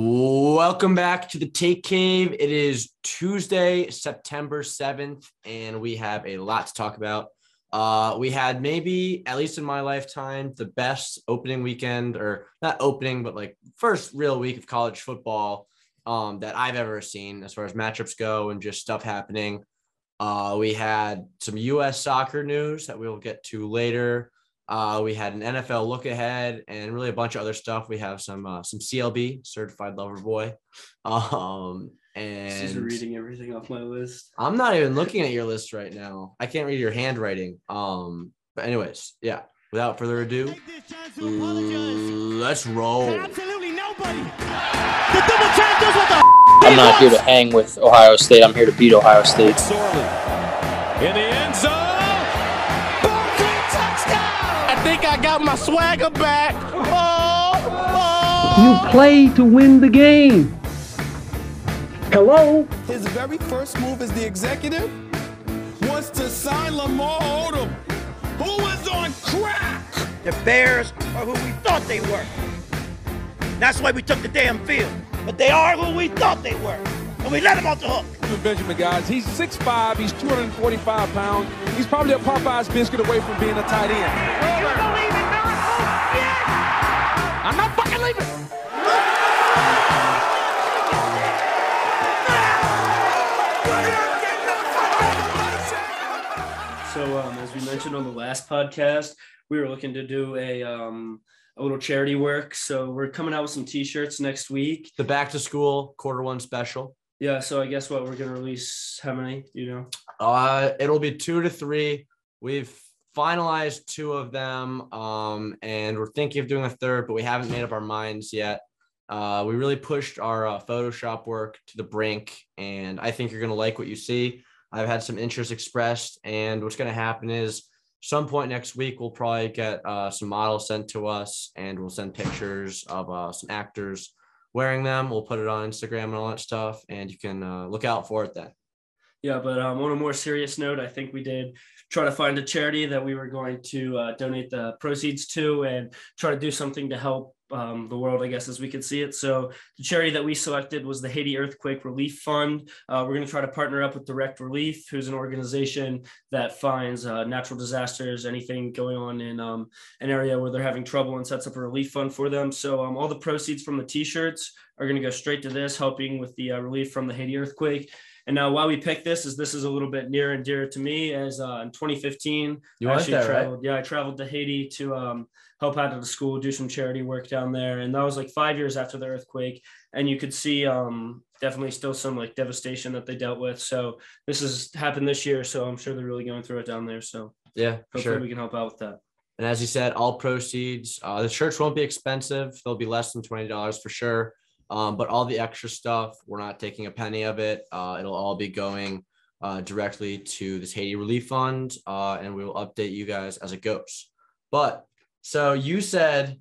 Welcome back to the Take Cave. It is Tuesday, September 7th, and we have a lot to talk about. Uh, we had maybe, at least in my lifetime, the best opening weekend, or not opening, but like first real week of college football um, that I've ever seen as far as matchups go and just stuff happening. Uh, we had some U.S. soccer news that we'll get to later. Uh, we had an NFL look ahead and really a bunch of other stuff. We have some uh, some CLB certified lover boy, um, and Just reading everything off my list. I'm not even looking at your list right now. I can't read your handwriting. Um, but anyways, yeah. Without further ado, let's roll. Absolutely nobody. The double champ does what the I'm not here to hang with Ohio State. I'm here to beat Ohio State. Got my swagger back. Oh, oh. You play to win the game. Hello? His very first move as the executive was to sign Lamar Odom, who was on crack. The Bears are who we thought they were. That's why we took the damn field. But they are who we thought they were. And we let them off the hook. Benjamin, guys. He's 6'5", he's 245 pounds. He's probably a Popeye's biscuit away from being a tight end. I'm not fucking leaving. So, um, as we mentioned on the last podcast, we were looking to do a um, a little charity work. So we're coming out with some T-shirts next week. The back to school quarter one special. Yeah. So I guess what we're gonna release? How many? You know. Uh, it'll be two to three. We've finalized two of them, um, and we're thinking of doing a third, but we haven't made up our minds yet. Uh, we really pushed our uh, Photoshop work to the brink, and I think you're gonna like what you see. I've had some interest expressed, and what's gonna happen is some point next week we'll probably get uh, some models sent to us, and we'll send pictures of uh, some actors wearing them. We'll put it on Instagram and all that stuff, and you can uh, look out for it then. Yeah, but um, on a more serious note, I think we did try to find a charity that we were going to uh, donate the proceeds to and try to do something to help um, the world, I guess, as we could see it. So the charity that we selected was the Haiti Earthquake Relief Fund. Uh, we're going to try to partner up with Direct Relief, who's an organization that finds uh, natural disasters, anything going on in um, an area where they're having trouble and sets up a relief fund for them. So um, all the proceeds from the t-shirts are going to go straight to this, helping with the uh, relief from the Haiti earthquake. And now, why we picked this is this is a little bit near and dear to me. As uh, in 2015, You I actually there, right? Yeah, I traveled to Haiti to um, help out at the school, do some charity work down there, and that was like five years after the earthquake. And you could see um, definitely still some like devastation that they dealt with. So this has happened this year, so I'm sure they're really going through it down there. So Yeah, hopefully sure. we can help out with that. And as you said, all proceeds, uh, the church won't be expensive. They'll be less than $20 for sure. Um, but all the extra stuff, we're not taking a penny of it. Uh, it'll all be going uh, directly to this Haiti Relief Fund. Uh, and we will update you guys as it goes. But so you said,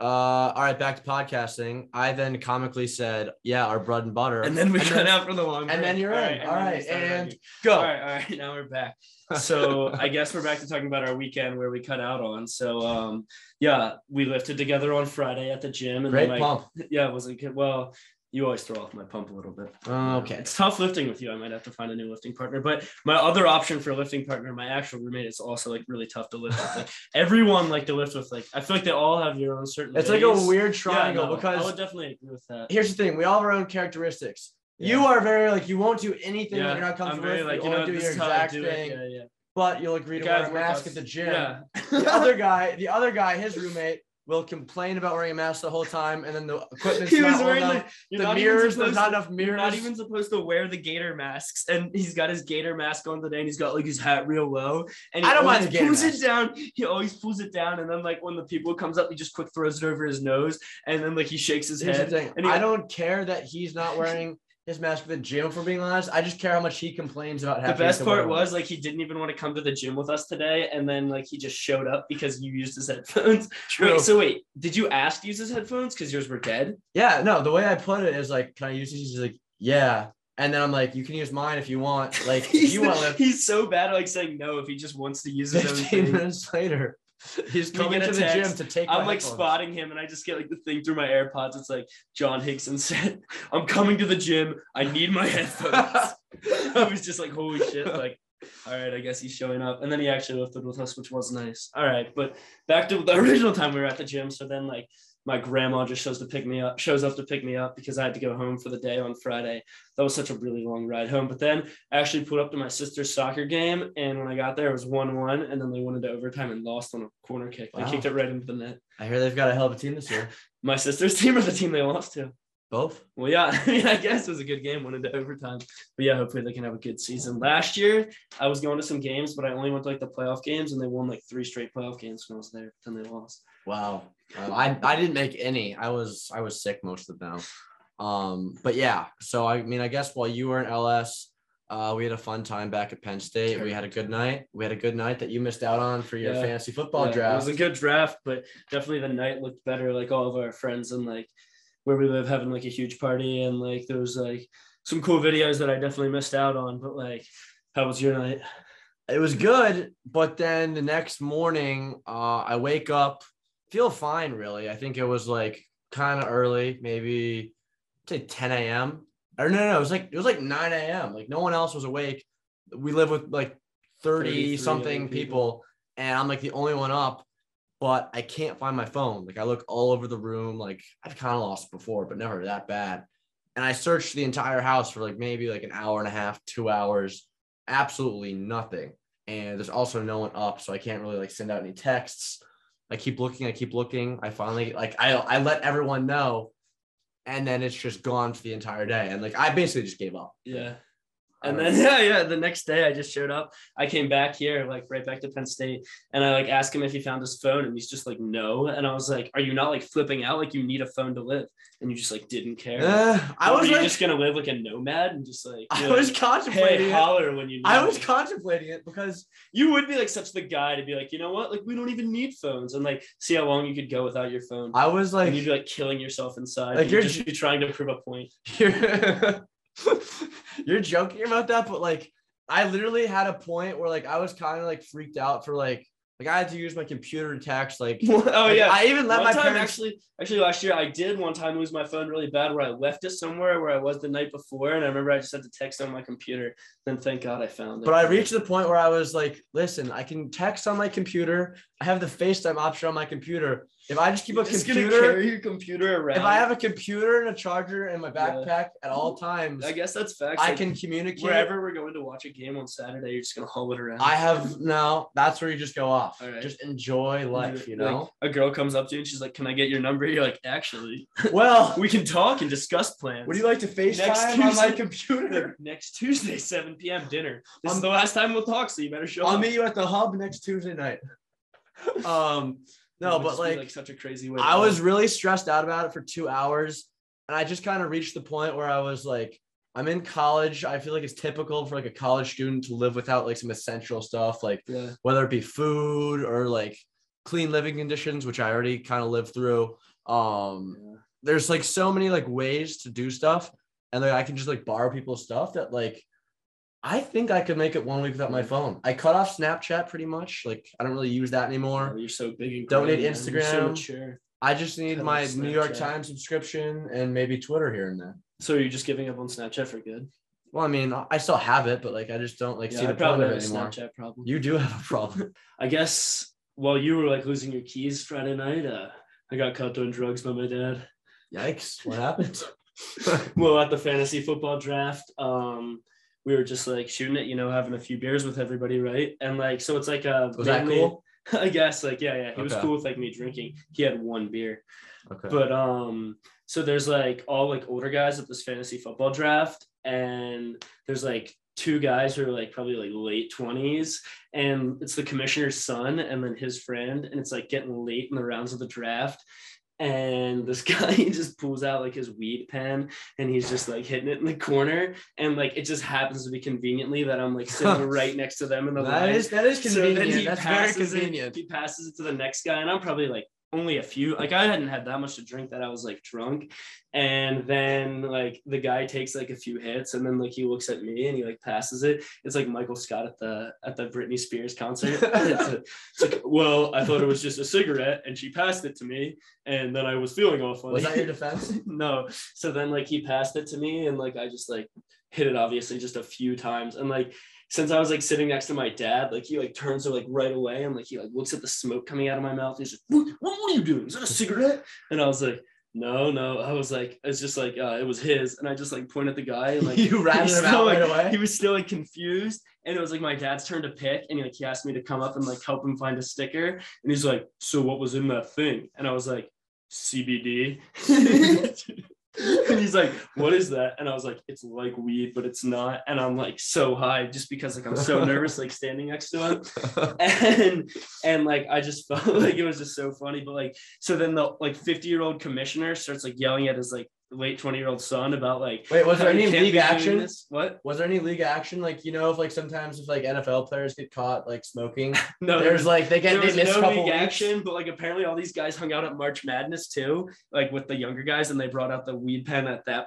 uh, all right, back to podcasting. I then comically said, yeah, our bread and butter. And then we cut out for the long. and then you're and All then we right, started and go. All right, all right. Now we're back. So I guess we're back to talking about our weekend where we cut out on. So um, yeah, we lifted together on Friday at the gym, and Great then pump. Yeah, it was like well, you always throw off my pump a little bit. Oh, okay. It's tough lifting with you. I might have to find a new lifting partner. But my other option for a lifting partner, my actual roommate, is also like really tough to lift with. Like everyone like to lift with. Like I feel like they all have your own certain. It's like a weird Yeah, triangle no, I because would definitely agree with that. here's the thing we all have our own characteristics you are very like you won't do anything that Yeah, you're not comfortable very with like you you know do your I exact do thing. Yeah, yeah. but you'll agree to wear a mask at the gym Yeah. the other guy the other guy his roommate will complain about wearing a mask the whole time and then the equipment's he not was wearing enough. the, the mirrors there's not enough You're mirrors not even supposed to wear the gator masks, and he's got his gator mask on today, and he's got like his hat real low, and he I don't mind the gator pulls mask. it down. He always pulls it down, and then like when the people comes up, he just quick throws it over his nose, and then like he shakes his here's head. and he- i don't care that he's not wearing his mask at the gym for being honest i just care how much he complains about The best part one. was like he didn't even want to come to the gym with us today, and then like he just showed up because you used his headphones. True. Wait, so wait, did you ask to use his headphones because yours were dead? yeah no the way i put it is like can i use these he's like yeah and then i'm like you can use mine if you want like if He's, you want to he's so bad at like saying no if he just wants to use his own 15 minutes later He's coming to the gym to take. I'm like headphones. spotting him, and I just get like the thing through my AirPods. It's like John Hickson said, "I'm coming to the gym. I need my headphones." I was just like, "Holy shit!" Like, all right, I guess he's showing up. And then he actually lifted with us, which was nice. All right, but back to the original time we were at the gym. So then, like, my grandma just shows to pick me up, shows up to pick me up because I had to go home for the day on Friday. That was such a really long ride home. But then I actually put up to my sister's soccer game, and when I got there, it was one-one, and then they went into overtime and lost on a corner kick. They kicked it right into the net. I hear they've got a hell of a team this year. My sister's team or the team they lost to. Both. Well, yeah, I mean, I guess it was a good game, went into overtime. But yeah, hopefully they can have a good season. Last year, I was going to some games, but I only went to like the playoff games, and they won like three straight playoff games when I was there. Then they lost. Wow. Uh, I I didn't make any. I was I was sick most of them. Um, but yeah. So I mean, I guess while you were in LS, uh, we had a fun time back at Penn State. We had a good night. We had a good night that you missed out on for your Yeah. fantasy football Yeah, draft. It was a good draft, but definitely the night looked better. Like all of our friends and like where we live having like a huge party, and like there was like some cool videos that I definitely missed out on. But like, how was your night? it was good, but then the next morning, uh, I wake up, feel fine. Really, I think it was like kind of early, maybe say 10 a.m. Or no, no, it was like it was like 9 a.m. Like no one else was awake. We live with like 30 something people. people. and I'm like the only one up. But I can't find my phone. Like I look all over the room. Like I've kind of lost before, but never that bad. And I searched the entire house for like maybe like an hour and a half, two hours, absolutely nothing. And there's also no one up, so I can't really like send out any texts. I keep looking, I keep looking. I finally like I I let everyone know, and then it's just gone for the entire day. And like I basically just gave up. Yeah. And then yeah, yeah. The next day I just showed up. I came back here, like right back to Penn State, and I like asked him if he found his phone, and he's just like, no. And I was like, Are you not like flipping out? Like you need a phone to live, and you just like didn't care. Uh, I was like, just gonna live like a nomad and just like I was like, contemplating. hey it. holler when you. Need I was me." contemplating it because you would be like such the guy to be like, you know what? Like we don't even need phones, and like see how long you could go without your phone. I was like, and you'd be like killing yourself inside. Like, Like you're you're just be trying to prove a point. you're, joking about that, but like I literally had a point where like I was kind of like freaked out for like like I had to use my computer to text like oh like, yeah. I even let one my time parents actually actually last year I did one time lose my phone really bad where I left it somewhere where I was the night before and I remember I just had to text on my computer. Then thank God I found it. but I reached the point where I was like, listen, I can text on my computer. I have the FaceTime option on my computer. If I just keep You're a just computer, carry your computer around. if I have a computer and a charger in my Yeah. backpack at all times, I guess that's facts. I like, can communicate. wherever we're going to watch a game on Saturday, you're just gonna haul it around. I have no. That's where you just go off. All right. Just enjoy life, you know. Like, a girl comes up to you and she's like, "Can I get your number?" You're like, "Actually, well, we can talk and discuss plans." would you like to FaceTime Next on my computer? Next Tuesday, 7 p.m. dinner. This is Um, the last time we'll talk, so you better show up. I'll meet you at the hub next Tuesday night. Um, no, but be, like, such a crazy way. I was really stressed out about it for two hours, and I just kind of reached the point where I was like, I'm in college. I feel like it's typical for like a college student to live without like some essential stuff, like Yeah. whether it be food or like clean living conditions, which I already kind of lived through. Um, Yeah. there's like so many like ways to do stuff, and like I can just like borrow people's stuff that like I think I could make it one week without my phone. I cut off Snapchat pretty much. Like I don't really use that anymore. Oh, you're so big and Donate grown, man. You're so Instagram. mature. I just need my New York Times subscription and maybe Twitter here and there. So you're just giving up on Snapchat for good? Well, I mean, I still have it, but like I just don't like Yeah, see the probably of have it a anymore. Snapchat problem. You do have a problem. I guess while you were like losing your keys Friday night, uh, I got caught doing drugs by my dad. Yikes! What happened? well, at the fantasy football draft, um, we were just like shooting it, you know, having a few beers with everybody, right? And like, so it's like uh, Was that cool? I guess, like, yeah, yeah, he was cool with like me drinking. He had one beer, Okay. but um, so there's like all like older guys at this fantasy football draft, and there's like two guys who are like probably like late 20s and it's the commissioner's son and then his friend and it's like getting late in the rounds of the draft and this guy he just pulls out like his weed pen and he's just like hitting it in the corner and like it just happens to be conveniently that I'm like sitting right next to them in the that line. is that is So convenient. he That's very passes it- convenient. he passes it to the next guy and I'm probably like only a few like I hadn't had that much to drink that I was like drunk And then like the guy takes like a few hits and then like he looks at me and he like passes it. It's like Michael Scott at the at the Britney Spears concert. it's, a- it's like, well, I thought it was just a cigarette and she passed it to me and then I was feeling all funny. Was that your defense? no. So then like he passed it to me and like I just like hit it obviously just a few times. And like since I was like sitting next to my dad, like he like turns to like right away and like he like looks at the smoke coming out of my mouth. He's like, what, what, are you doing? Is that a cigarette? And I was like, no, no. I was like, it's just like uh, it was his. And I just like point at the guy and like You ratted him out like, right away? He was still like confused. And it was like my dad's turn to pick, and he like he asked me to come up and like help him find a sticker. And he's like, "So what was in that thing?" And I was like, "CBD." and he's like, "What is that?" And I was like, "It's like weed, but it's not." And I'm like so high just because like I'm so nervous, like standing next to him, and and like I just felt like it was just so funny. But like so then the like 50 year old commissioner starts like yelling at his like late 20 year old son about like Wait, was there any league action? this. What? Was there any league action? Like, you know, if like sometimes if like NFL players get caught like smoking, No, there's like they get there they was no couple league weeks. action, but like apparently all these guys hung out at March Madness too, like with the younger guys, and they brought out the weed pen at that.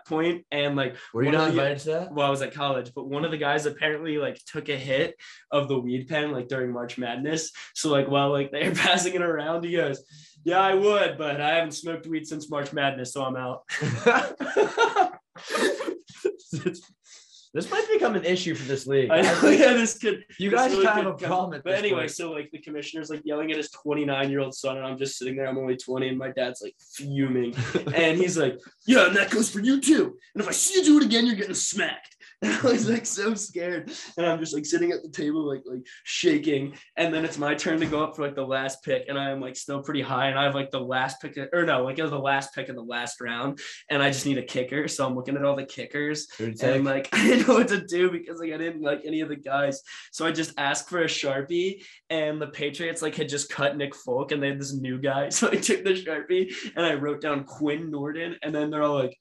And like, Were you not the- invited to that? Well, I was at college, but one of the guys apparently like took a hit of the weed pen like during March Madness. So like while like they were passing it around, he goes, "Yeah, I would, but I haven't smoked weed since March Madness, so I'm out." this might become an issue for this league. I know, yeah, this could. You this guys really kind of could a problem But anyway, point. so like the commissioner's like yelling at his 29 year old son, and I'm just sitting there. I'm only 20, and my dad's like fuming, and he's like, "Yeah, and that goes for you too. And if I see you do it again, you're getting smacked." And I was like so scared, and I'm just like sitting at the table, like like shaking. And then it's my turn to go up for like the last pick, and I am like still pretty high, and I have like the last pick, or no, like it was the last pick in the last round, and I just need a kicker. So I'm looking at all the kickers, and like I know what to do because like I didn't like any of the guys. So I just asked for a sharpie, and the Patriots like had just cut Nick Folk, and they had this new guy. So I took the sharpie and I wrote down Quinn Nordin, and then they're all like.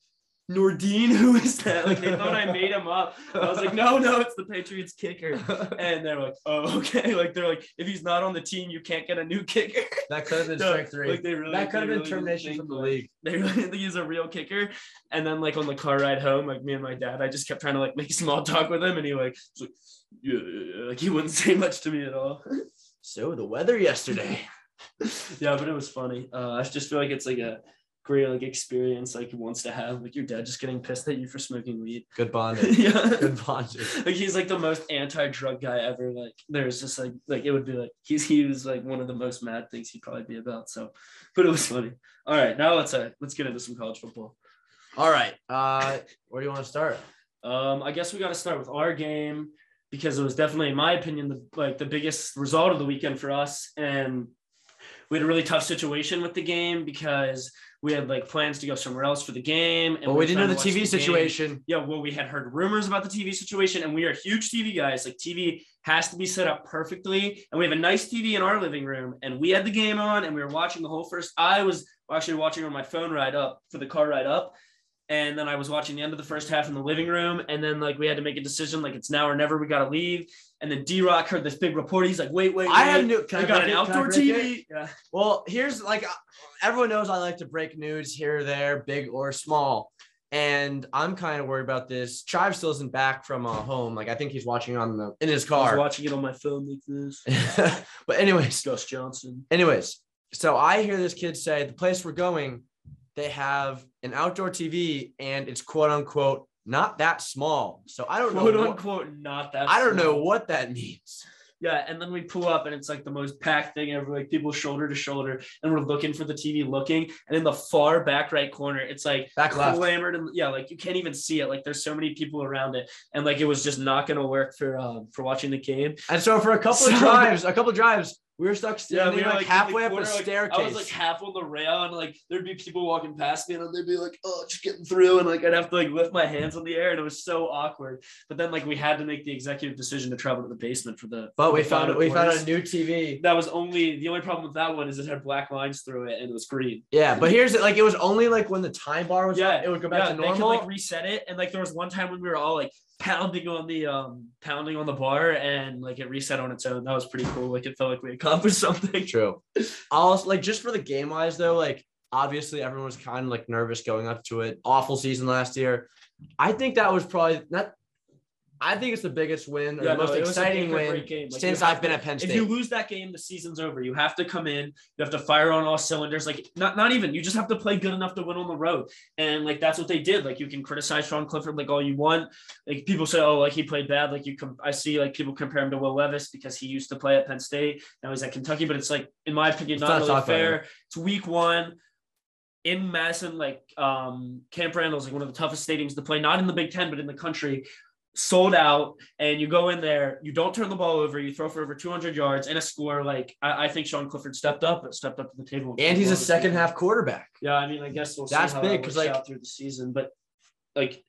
Nordine, who is that? Like they thought I made him up. I was like, no, no, it's the Patriots kicker. And they're like, oh, okay. Like they're like, if he's not on the team, you can't get a new kicker. that could have been No, strike three. Like they really, that could have been really termination from the league. they really think he's a real kicker. And then like on the car ride home, like me and my dad, I just kept trying to like make small talk with him, and he like, like yeah," like he wouldn't say much to me at all. So the weather yesterday. yeah, but it was funny. Uh, I just feel like it's like a great like experience like he wants to have like your dad just getting pissed at you for smoking weed. Good bonding. yeah. Good bonding. like he's like the most anti-drug guy ever. Like there's just like like it would be like he's he was like one of the most mad things he'd probably be about. So, but it was funny. All right, now let's uh let's get into some college football. All right. Uh, where do you want to start? Um, I guess we got to start with our game because it was definitely, in my opinion, the like the biggest result of the weekend for us, and we had a really tough situation with the game because we had like plans to go somewhere else for the game, and Well, we were didn't know the TV game. situation. Yeah, well, we had heard rumors about the TV situation, and we are huge TV guys. Like TV has to be set up perfectly, and we have a nice TV in our living room, and we had the game on, and we were watching the whole first. I was actually watching on my phone ride up for the car ride up, and then I was watching the end of the first half in the living room, and then like we had to make a decision, like it's now or never. We got to leave, and then D Rock heard this big report. He's like, "Wait, wait, I have new. Can I got an it? Outdoor TV." it? Yeah. Well, here's like uh, everyone knows I like to break news here or there, big or small. And I'm kind of worried about this. Chive still isn't back from uh, home. Like I think he's watching on the in his car. watching it on my phone like this. but anyways, Gus Johnson. anyways, so I hear this kid say the place we're going, they have an outdoor TV and it's quote unquote not that small. So I don't know. Quote what- unquote, not that. I don't know what that means. Yeah, and then we pull up and it's like the most packed thing ever, like people shoulder to shoulder, and we're looking for the TV, looking, and in the far back right corner, it's like Back left. clamored and yeah, like you can't even see it. Like there's so many people around it, and like it was just not gonna work for um for watching the game. And so for a couple of drives, a couple of drives, we were stuck standing we were, like, halfway up a like, staircase. I was like half on the rail, and like there'd be people walking past me, and they'd be like, "Oh, just getting through," and like I'd have to like lift my hands in the air, and it was so awkward. But then like we had to make the executive decision to travel to the basement for the. but for we the found we found a new TV. That was only the only problem with that one is it had black lines through it and it was green. Yeah, but here's it. Like it was only like when the time bar was Yeah, up, it would go back yeah, to they could like reset it, and like there was one time when we were all like pounding on the um pounding on the bar, and like it reset on its own. That was pretty cool. Like it felt like we accomplished something. True. Also, like just for the game wise though, like Obviously, everyone was kind of like nervous going up to it. Awful season last year. I think that was probably not. I think it's the biggest win or Yeah, the most no, it was a exciting win game. Like, since I've been to- at Penn State. If you lose that game, the season's over. You have to come in. You have to fire on all cylinders. Like not not even. You just have to play good enough to win on the road. And like that's what they did. Like you can criticize Sean Clifford like all you want. Like people say, oh, like he played bad. Like you com- I see like people compare him to Will Levis because he used to play at Penn State. Now he's at Kentucky. But it's like in my opinion, not not really fair. It's week one. In Madison, like um, Camp Randall's like one of the toughest stadiums to play, not in the Big Ten, but in the country sold out and you go in there, you don't turn the ball over, you throw for over 200 yards and a score. Like I, I think Sean Clifford stepped up, stepped up to the table. and he's a second half quarterback. Yeah, I mean, I guess we'll That's see how big, that 'cause, works like- out through the season, but like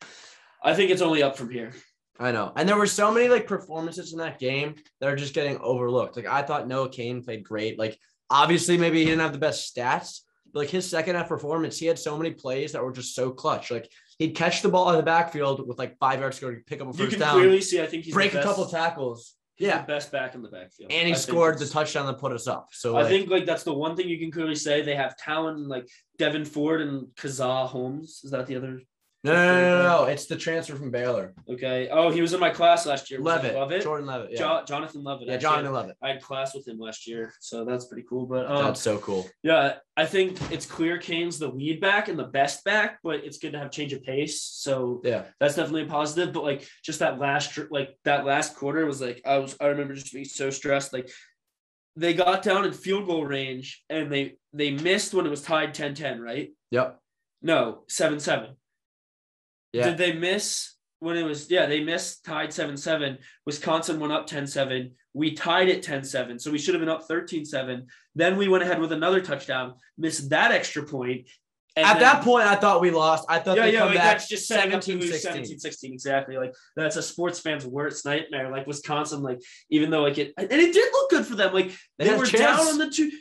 I think it's only up from here. I know. And there were so many like performances in that game that are just getting overlooked. Like I thought Noah Cain played great. Like obviously maybe he didn't have the best stats, but like his second half performance, he had so many plays that were just so clutch. Like he'd catch the ball in the backfield with like five yards to go to pick up a first down. You can down, clearly see. I think he's break a couple tackles. he's Yeah. the best back in the backfield, And he I scored the touchdown that put us up. So I like, think like that's the one thing you can clearly say. They have talent like Devyn Ford and Kazaa Holmes. Is that the other? No, no, no, no, no, It's the transfer from Baylor. Okay. Oh, he was in my class last year. Was it Levitt. Levitt. Jordan Levitt. Yeah. Jo- Jonathan Levitt. yeah, actually. Jonathan Levitt. I had class with him last year, so that's pretty cool. But um, That's so cool. yeah, I think it's clear Cain's the lead back and the best back, but it's good to have change of pace. So Yeah. that's definitely a positive. But like just that last like that last quarter was like I was I remember just being so stressed. Like they got down in field goal range and they they missed when it was tied 10-10, right? Yep. No, 7-7. Yeah. Did they miss when it was yeah, they missed tied 7-7. Wisconsin went up 10-7. We tied it 10-7. So we should have been up 13-7. Then we went ahead with another touchdown, missed that extra point. and At then- that point, I thought we lost. I thought yeah, they yeah, like back that's just setting up 17 16. 17 16 exactly. Like that's a sports fan's worst nightmare. Like Wisconsin, like even though like it and it did look good for them. Like They they, were down on the two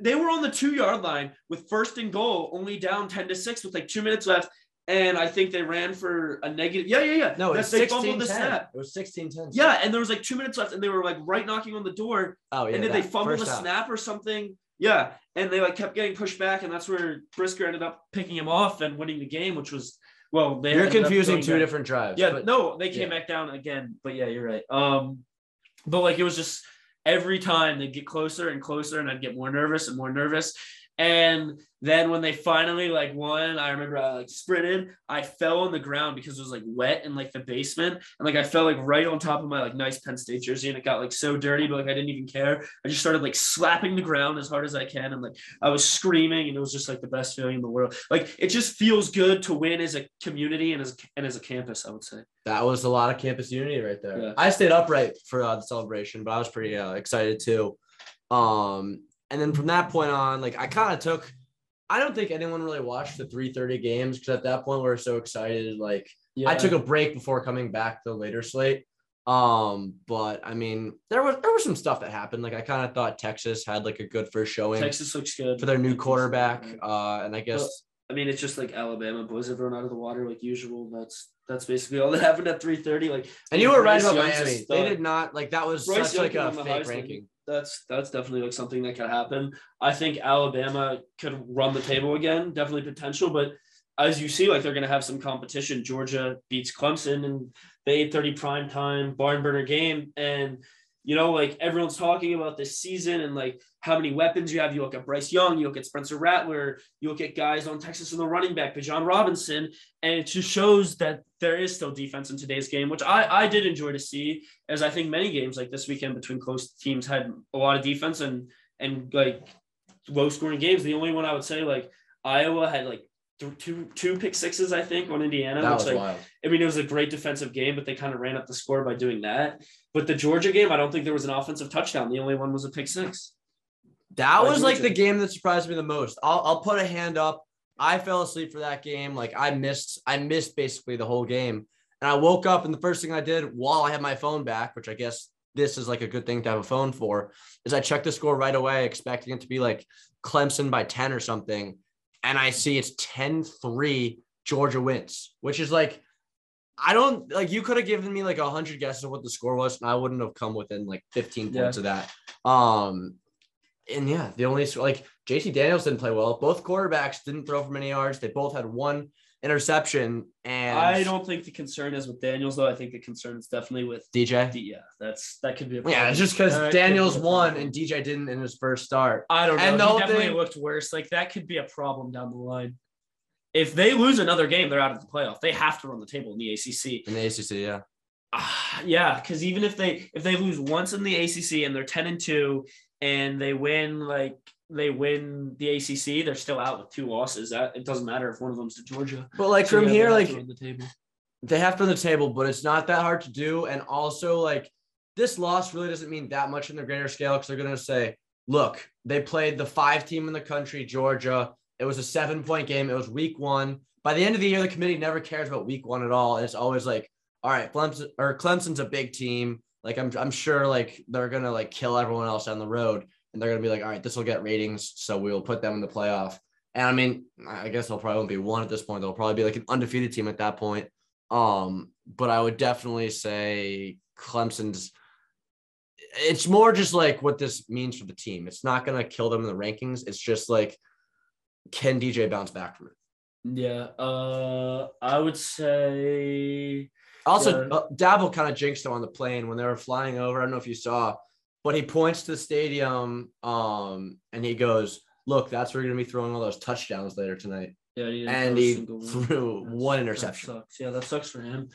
they were on the two yard line with first and goal, only down 10 to 6 with like two minutes left. And I think they ran for a negative. Yeah, yeah, yeah. No, That's- it's they 16 fumbled the 10. snap. It was 16 10. Yeah, and there was like two minutes left, and they were like right knocking on the door. Oh, yeah. and did they fumbled the half. snap or something? Yeah, and they like kept getting pushed back, and that's where Brisker ended up picking him off and winning the game, which was well. They You're confusing two back. different drives. Yeah, but no, they came yeah. back down again, but yeah, you're right. Um, but like it was just every time they get closer and closer, and I'd get more nervous and more nervous. And then when they finally like won, I remember I like sprinted. I fell on the ground because it was like wet in like the basement, and like I fell like right on top of my like nice Penn State jersey, and it got like so dirty, but like I didn't even care. I just started like slapping the ground as hard as I can, and like I was screaming, and it was just like the best feeling in the world. Like it just feels good to win as a community and as and as a campus. I would say. That was a lot of campus unity right there. Yeah. I stayed upright for uh, the celebration, but I was pretty uh, excited too. Um, and then from that point on, like I kind of took. I don't think anyone really watched the 3:30 games because at that point we were so excited. Like Yeah. I took a break before coming back to the later slate. Um, but I mean, there was there was some stuff that happened. Like I kind of thought Texas had like a good first showing Texas looks good for their new quarterback. Uh, and I guess I mean, it's just like Alabama boys have run out of the water like usual. That's that's basically all that happened at three thirty. Like, and you were right about Miami. They did not like that was Bryce such Young like a fake Heisman. ranking. That's that's definitely like something that could happen. I think Alabama could run the table again. Definitely potential, but as you see, like they're gonna have some competition. Georgia beats Clemson in the eight thirty prime time barn burner game, and you know, like everyone's talking about this season and like how many weapons you have. You look at Bryce Young, you look at Spencer Rattler, you look at guys on Texas in the running back, Bijan Robinson, and it just shows that there is still defense in today's game, which I I did enjoy to see, as I think many games like this weekend between close teams had a lot of defense and and like low scoring games. The only one I would say like Iowa had like th- two two pick sixes I think on Indiana, That which was like wild. I mean, it was a great defensive game, but they kind of ran up the score by doing that. But the Georgia game, I don't think there was an offensive touchdown. The only one was a pick six. That was like the game that surprised me the most. I'll, I'll put a hand up. I fell asleep for that game. Like I missed, I missed basically the whole game. And I woke up and the first thing I did while I had my phone back, which I guess this is like a good thing to have a phone for, is I checked the score right away, expecting it to be like Clemson by 10 or something. And I see it's 10-3 Georgia wins, which is like I don't like you could have given me like a hundred guesses of what the score was, and I wouldn't have come within like 15 Yeah. points of that. Um and yeah, the only like JT Daniels didn't play well. Both quarterbacks didn't throw for many yards. They both had one interception. And I don't think the concern is with Daniels though. I think the concern is definitely with DJ. D- yeah, that's that could be a Yeah, problem. it's just because That be Daniels won and DJ didn't in his first start. I don't know. And the he definitely thing- looked worse. Like that could be a problem down the line. If they lose another game, they're out of the playoff. They have to run the table in the ACC. In the ACC, yeah. Ah, yeah, because even if they if they lose once in the ACC and they're ten and two and they win like they win the ACC, they're still out with two losses. That it doesn't matter if one of them's to Georgia. But like So, from yeah, here, like to the table. they have to run the table, but it's not that hard to do. And also, like this loss really doesn't mean that much in the greater scale because they're gonna say, look, they played the five team in the country, Georgia. It was a seven point game. It was week one. By the end of the year, the committee never cares about week one at all. And it's always like, all right, Clemson or Clemson's a big team. Like I'm I'm sure like they're gonna like kill everyone else down the road. And they're gonna be like, all right, this will get ratings, so we'll put them in the playoff. And I mean, I guess they'll probably won't be one at this point. They'll probably be like an undefeated team at that point. Um, but I would definitely say Clemson's. It's more just like what this means for the team. It's not gonna kill them in the rankings. It's just like, can DJ bounce back from it? Yeah, uh, I would say Also, Yeah. uh, Dabo kind of jinxed him on the plane when they were flying over. I don't know if you saw, but he points to the stadium, um, and he goes, "Look, that's where you're gonna be throwing all those touchdowns later tonight." yeah, he And he one. threw one that interception. sucks. Yeah, that sucks for him.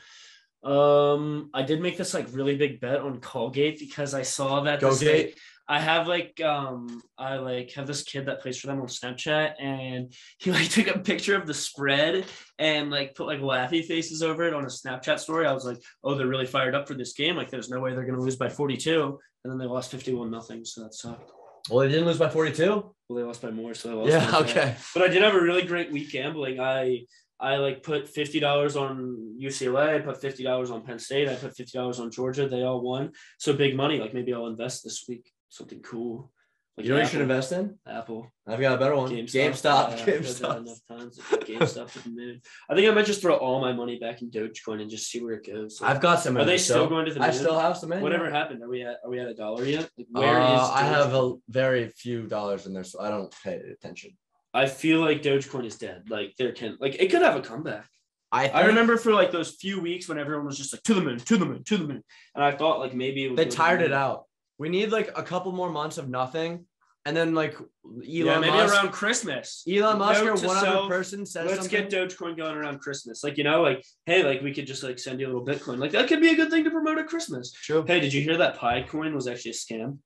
Um, I did make this like really big bet on Colgate because I saw that Go this, like, Gate. I have like um I like have this kid that plays for them on Snapchat and he like took a picture of the spread and like put like laughy faces over it on a Snapchat story. I was like, oh, they're really fired up for this game. Like there's no way they're gonna lose by 42. And then they lost 51 nothing. So that sucked. Well, they didn't lose by 42. Well, they lost by more, so they lost. Yeah. by 10. Okay. But I did have a really great week gambling. I I like put fifty dollars on UCLA. I put fifty dollars on Penn State. I put fifty dollars on Georgia. They all won. So big money. Like maybe I'll invest this week. Something cool. Like You know what you should invest in? Apple. I've got a better one. GameStop. GameStop. Yeah, GameStop. enough times. GameStop to the moon. I think I might just throw all my money back in Dogecoin and just see where it goes. I've got some. Are in they still so going to the Moon? I still have some. In, Whatever yeah. happened? Are we at Are we at a dollar yet? Like, Uh, where is? I have a very few dollars in there, so I don't pay attention. I feel like Dogecoin is dead. Like there can like it could have a comeback. I I remember for like those few weeks when everyone was just like to the moon, to the moon, to the moon, and I thought like maybe it they tired it out. We need like a couple more months of nothing, and then like Elon Yeah, maybe Musk. around Christmas. Elon Musk or Note to one other person says Let's something. get Dogecoin going around Christmas. Like you know, like hey, like we could just like send you a little Bitcoin. Like that could be a good thing to promote at Christmas. True. Hey, did you hear that Pi coin was actually a scam?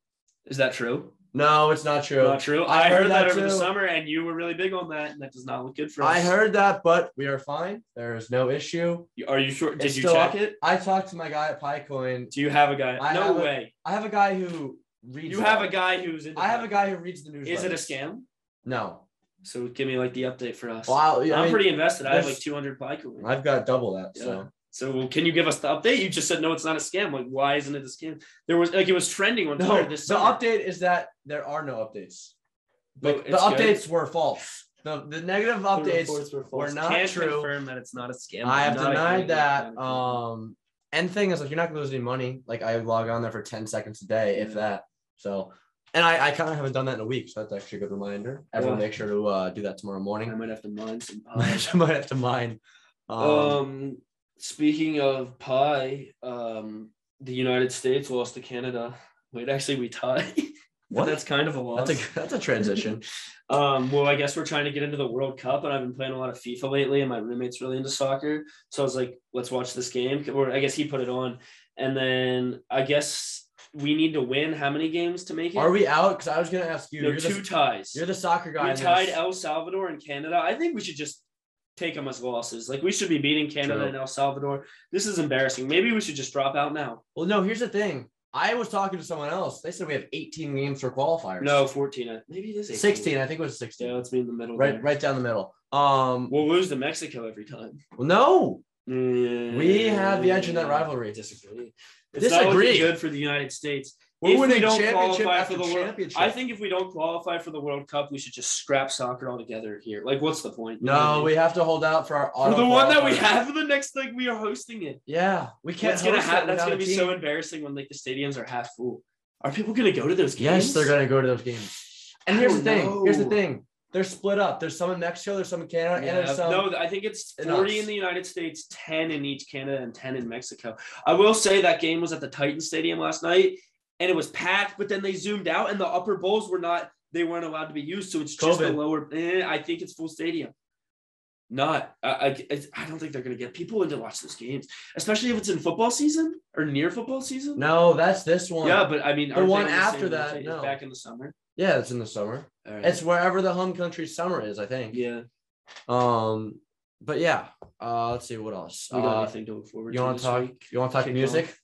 Is that true? No, it's not true. Not true. I I, heard heard, that, that over the summer, and you were really big on that, and that does not look good for us. I heard that, but we are fine. There is no issue. Are you sure? Did It's you still check it? I talked to my guy at PyCoin. Do you have a guy? I no a- way. I have a guy who reads. You have that. a guy who's in. I have a guy who reads the news. Is it a scam? No. So give me like the update for us. Well, I'll- I I'm mean, pretty invested. I have like 200 Bitcoin. I've got double that. Yeah. So So well, can you give us the update? You just said no, it's not a scam. Like, why isn't it a scam? There was like it was trending on no, Twitter the summer. update is that there are no updates. But Like, the it's good. updates were false. The the negative The updates reports were, were not Can't true. Confirm that it's not a scam. I have I'm not agreeing denied that. that. Um, and thing is, like, you're not gonna lose any money. Like, I log on there for 10 seconds a day, if that. So, and I, I kind of haven't done that in a week, so that's actually a good reminder. Everyone, Yeah. make sure to uh, do that tomorrow morning. I might have to mine some. I might have to mine. Um, Um, speaking of pie, um, the United States lost to Canada. Wait, actually, we tied. What? That's kind of a loss. that's a that's a transition. Um, well, I guess we're trying to get into the World Cup, and I've been playing a lot of FIFA lately, and my roommate's really into soccer. So I was like, let's watch this game. Or I guess he put it on. And then I guess we need to win how many games to make it? Are we out? Because I was gonna ask you. No, you're, two the, ties. you're the soccer guy. we in this. tied El Salvador and Canada. I think we should just take them as losses. Like we should be beating Canada True. and El Salvador. This is embarrassing. Maybe we should just drop out now. Well, no. Here's the thing. I was talking to someone else. They said we have 18 games for qualifiers. No, 14. Maybe it is 18. 16. I think it was 16. Yeah, let's be in the middle. right, there. right down the middle. Um, We'll lose to Mexico every time. well, no, We we have the edge in that rivalry. Disagree. It's Disagree. looking good for the United States. We're if we winning don't championship qualify after for the World. I think if we don't qualify for the World Cup, we should just scrap soccer altogether here. Like, what's the point? You know what I No, we have to hold out for our for the one that we have for the next like we are hosting it. Yeah, we can't. What's gonna it? That's gonna be so embarrassing when like the stadiums are half full. Are people gonna go to those games? Yes, they're gonna go to those games. And here's the don't thing. Here's the thing. They're split up. There's some in Mexico. There's some in Canada, and there's some. no, I think it's in 40 us. in the United States, 10 in each Canada, and 10 in Mexico. I will say that game was at the Titan Stadium last night, and it was packed, but then they zoomed out, and the upper bowls were not, they weren't allowed to be used. So it's just the lower, eh, I think it's full stadium. Not, I, I, I don't think they're going to get people in to watch those games, especially if it's in football season or near football season. no, that's this one. Yeah, but I mean, The one after that, no. Back in the summer. yeah, it's in the summer. Right. It's wherever the home country summer is, I think. yeah. Um, but yeah. Uh, let's see what else. We got Uh, anything to look forward you to want this to talk? You want to talk music? off?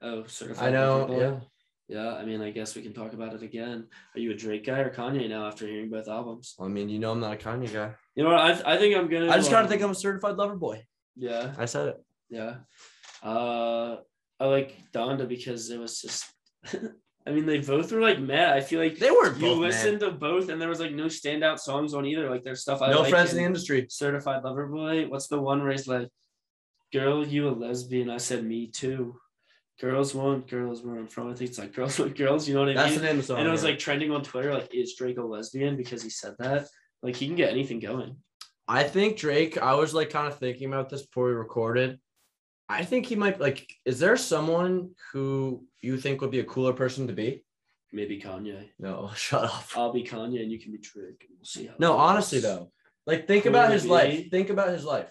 Oh, certified. I know. Yeah. Yeah, I mean, I guess we can talk about it again. Are you a Drake guy or Kanye now after hearing both albums? I mean, you know, I'm not a Kanye guy. You know what? I, I think I'm gonna. I just gotta um, think I'm a certified lover boy. Yeah, I said it. yeah. Uh, I like Donda because it was just. I mean, they both were like meh. I feel like They weren't you both listened to both, and there was like no standout songs on either. Like there's stuff I no like friends in the industry. Certified Lover Boy. What's the one where he's like, "Girl, you a lesbian?" I said, "Me too." Girls want girls where I'm from. I think it's like girls want girls. You know what I That's mean? the name of the song. and it was like trending on Twitter, like, is Drake a lesbian? Because he said that. Like he can get anything going. I think Drake, I was like kind of thinking about this before we recorded. I think he might like, is there someone who you think would be a cooler person to be? Maybe Kanye. No, shut up. I'll be Kanye and you can be Drake. and We'll see No, goes. honestly though. Like think about his be. life. Think about his life.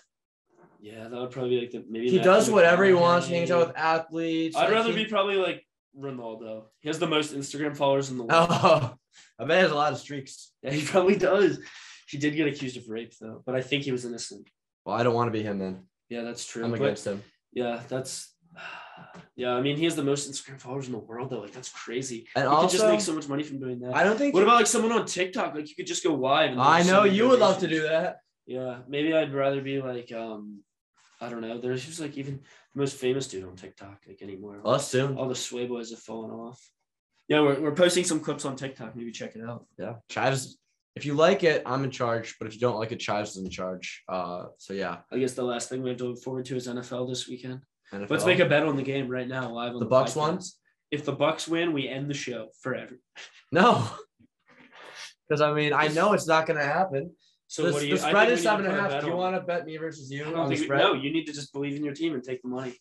Yeah, that would probably be like the maybe He does whatever he wants, hangs out with athletes. I'd like, rather he- be probably like Ronaldo. He has the most Instagram followers in the world. Oh, I bet he has a lot of streaks. Yeah, he probably does. He did get accused of rape though, but I think he was innocent. Well, I don't want to be him then. Yeah, that's true. I'm but against him. yeah, that's yeah. I mean, he has the most Instagram followers in the world though. Like that's crazy. And you could just make so much money from doing that. I don't think What about like someone on TikTok? Like you could just go live. And I know you would love to do that. Yeah, maybe I'd rather be like um, I don't know. There's just like even the most famous dude on TikTok like anymore. Us soon. All the sway boys have fallen off. Yeah, we're, we're posting some clips on TikTok. Maybe check it out. Yeah. Chives. If you like it, I'm in charge. But if you don't like it, Chives is in charge. Uh so yeah. I guess the last thing we have to look forward to is NFL this weekend. NFL. Let's make a bet on the game right now live on The the, Bucks podcast. If the Bucks win, we end the show forever. no. Because I mean, I know it's not gonna happen. So the, what do you? the spread is we need to seven and a half. Do you want to bet me versus you on the we, spread? no, you need to just believe in your team and take the money.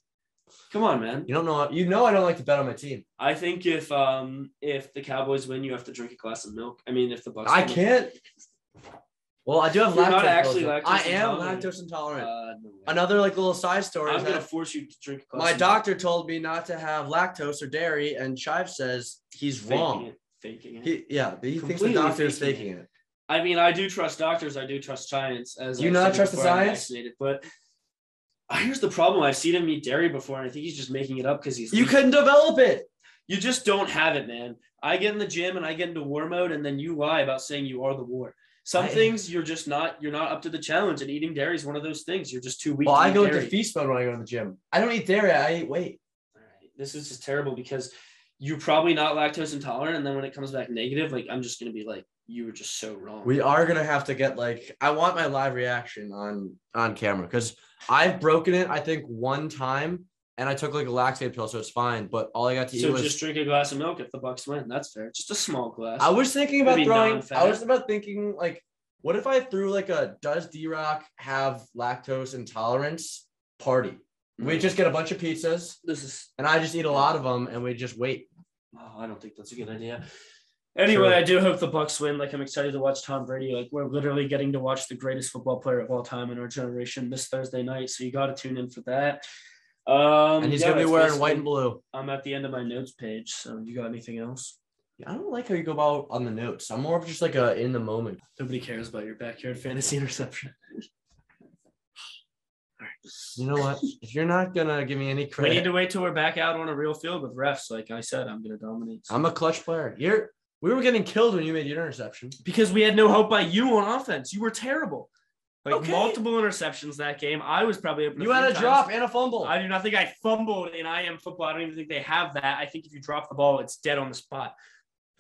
Come on, man. You don't know. You know I don't like to bet on my team. I think if um if the Cowboys win, you have to drink a glass of milk. I mean, if the Bucks, I can't. Well, I do have You're lactose. not actually lactose I am lactose intolerant. Uh, no. Another like little side story I'm is gonna force you to drink my of milk. doctor told me not to have lactose or dairy, and Chive says he's Faking wrong. It, faking it. He, yeah, but he thinks the Completely doctor is faking faking it. I mean, I do trust doctors. I do trust science. As you I not trust the science? But here's the problem. I've seen him eat dairy before, and I think he's just making it up because he's. You couldn't develop it. You just don't have it, man. I get in the gym and I get into war mode, and then you lie about saying you are the war. Some I- things you're just not. You're not up to the challenge, and eating dairy is one of those things. You're just too weak. Well, to I go dairy. into feast mode when I go to the gym. I don't eat dairy. I eat weight. All right. This is just terrible because you're probably not lactose intolerant, and then when it comes back negative, like I'm just gonna be like, you were just so wrong. We are gonna have to get like I want my live reaction on on camera because I've broken it. I think one time, and I took like a laxative pill, so it's fine. But all I got to eat was. just drink a glass of milk if the Bucks win. That's fair. Just a small glass. I was thinking about Maybe throwing. I was about thinking like, what if I threw like a does D Rock have lactose intolerance party? We Mm. just get a bunch of pizzas, This is. and I just eat a lot of them, and we just wait. Oh, I don't think that's a good idea. Anyway, Sure. I do hope the Bucks win. Like I'm excited to watch Tom Brady. Like we're literally getting to watch the greatest football player of all time in our generation this Thursday night. So you got to tune in for that. Um, And he's yeah, gonna be wearing white and blue. I'm at the end of my notes page. So you got anything else? Yeah, I don't like how you go about on the notes. I'm more of just like a in the moment. Nobody cares about your backyard fantasy interception. You know what? if you're not gonna give me any credit, We need to wait till we're back out on a real field with refs. Like I said, I'm gonna dominate. I'm a clutch player. You're we were getting killed when you made your interception. because we had no hope by you on offense. You were terrible. Like Okay. multiple interceptions that game. I was probably open. You had a times. drop and a fumble. I do not think I fumbled in IM football. I don't even think they have that. I think if you drop the ball, it's dead on the spot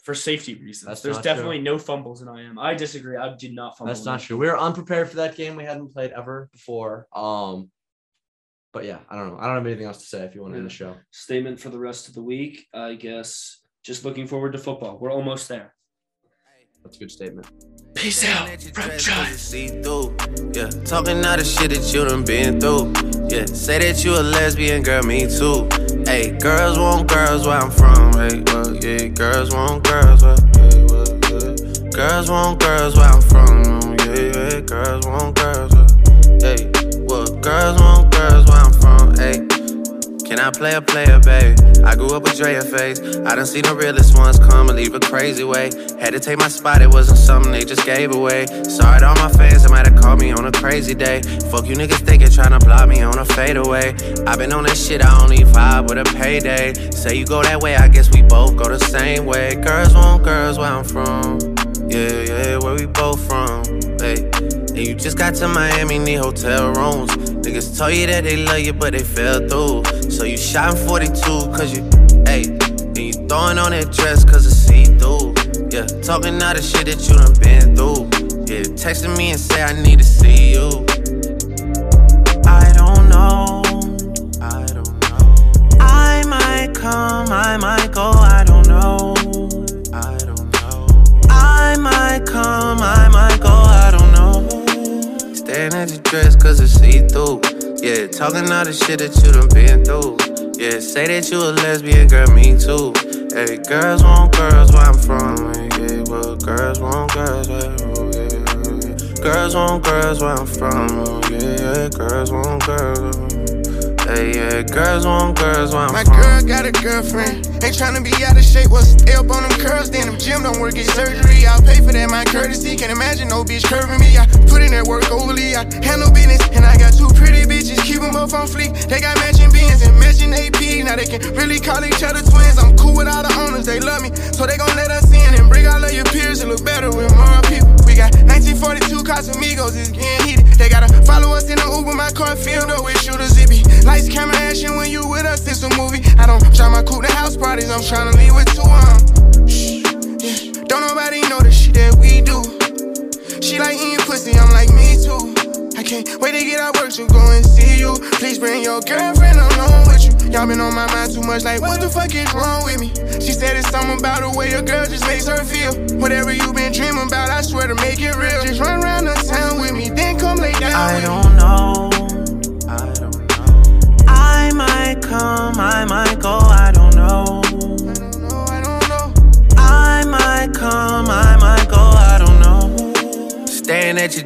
for safety reasons. That's There's not definitely no fumbles in IM. I disagree. I did not fumble. That's not true. We were unprepared for that game. We hadn't played ever before. Um, but yeah, I don't know. I don't have anything else to say. If you want to end the show, Statement for the rest of the week. I guess just looking forward to football. We're almost there. That's a good statement. Peace out from See through. Yeah, talking all the shit that you done been through. Yeah, say that you a lesbian, girl, me too. Hey, girls want girls where I'm from. Hey, well, yeah, girls want girls where, hey, well, yeah. Girls want girls where I'm from. Yeah, yeah, girls want girls where, hey, well, girls want girls where I'm from. Hey. Can I play a player, babe? I grew up with Drea face. I done seen the realest ones come and leave a crazy way. Had to take my spot, it wasn't something they just gave away. Sorry to all my fans that might have called me on a crazy day. Fuck you niggas thinking trying to block me on a fadeaway. i been on this shit, I only vibe with a payday. Say you go that way, I guess we both go the same way. Girls want girls where I'm from. Yeah, yeah, where we both from. Hey. And you just got to Miami, need hotel rooms. Niggas told you that they love you, but they fell through. So you shot in 42, cause you, hey, and you throwing on that dress, cause it's see through. Yeah, talking all the shit that you done been through. Yeah, texting me and say I need to see you. I don't know, I don't know. I might come, I might go, I don't know. I don't know. I might come, I Staring at your dress cause it's see through. Yeah, talking all the shit that you done been through. Yeah, say that you a lesbian, girl, me too. Hey, girls want girls where I'm from. Yeah, well, girls want girls where, oh, yeah, yeah. Girls want girls where I'm from. Yeah, yeah, girls want girls. Hey, yeah, girls want girls I'm My from. girl got a girlfriend. Ain't tryna be out of shape. What's stay up on them curls? Then them gym don't work, get surgery. I'll pay for that, my courtesy. Can't imagine no bitch curving me. I put in that work overly. I handle business. And I got two pretty bitches. Keep them both on fleek. They got matching beans and matching AP. Now they can really call each other twins. I'm cool with all the owners. They love me. So they gon' let us in and bring all of your peers. It look better with more people. We got 1942 Casamigos. It's getting heated. They gotta follow us in the Uber. My car filled up with shooters. It be lights, camera, action. When you with us, it's a movie. I don't try my coupe to house parties. I'm tryna leave with two um. Shh, yeah. Don't nobody know the shit that we do. She like eating pussy. I'm like me too. I can't wait to get out work to go and see you. Please bring your girlfriend along with you. Y'all been on my mind too much. Like what the fuck is wrong with me? She said it's something about the way a girl just makes her feel. Whatever you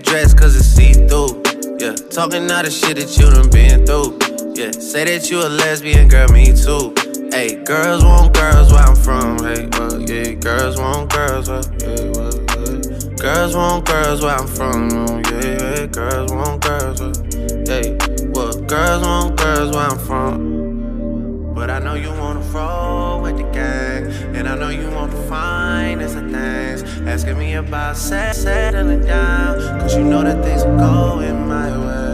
dress cause it's see through. Yeah, talking all the shit that you done been through. Yeah, say that you a lesbian, girl, me too. Hey, girls want girls where I'm from. Hey, well, yeah, girls want girls where, yeah, well, yeah. Girls want girls where I'm from. Yeah, yeah, girls want girls where, hey, well, girls want girls where I'm from. But I know you wanna roll with the gang. And I know you want the finest of things. Asking me about set- settling down. Cause you know that things are going my way.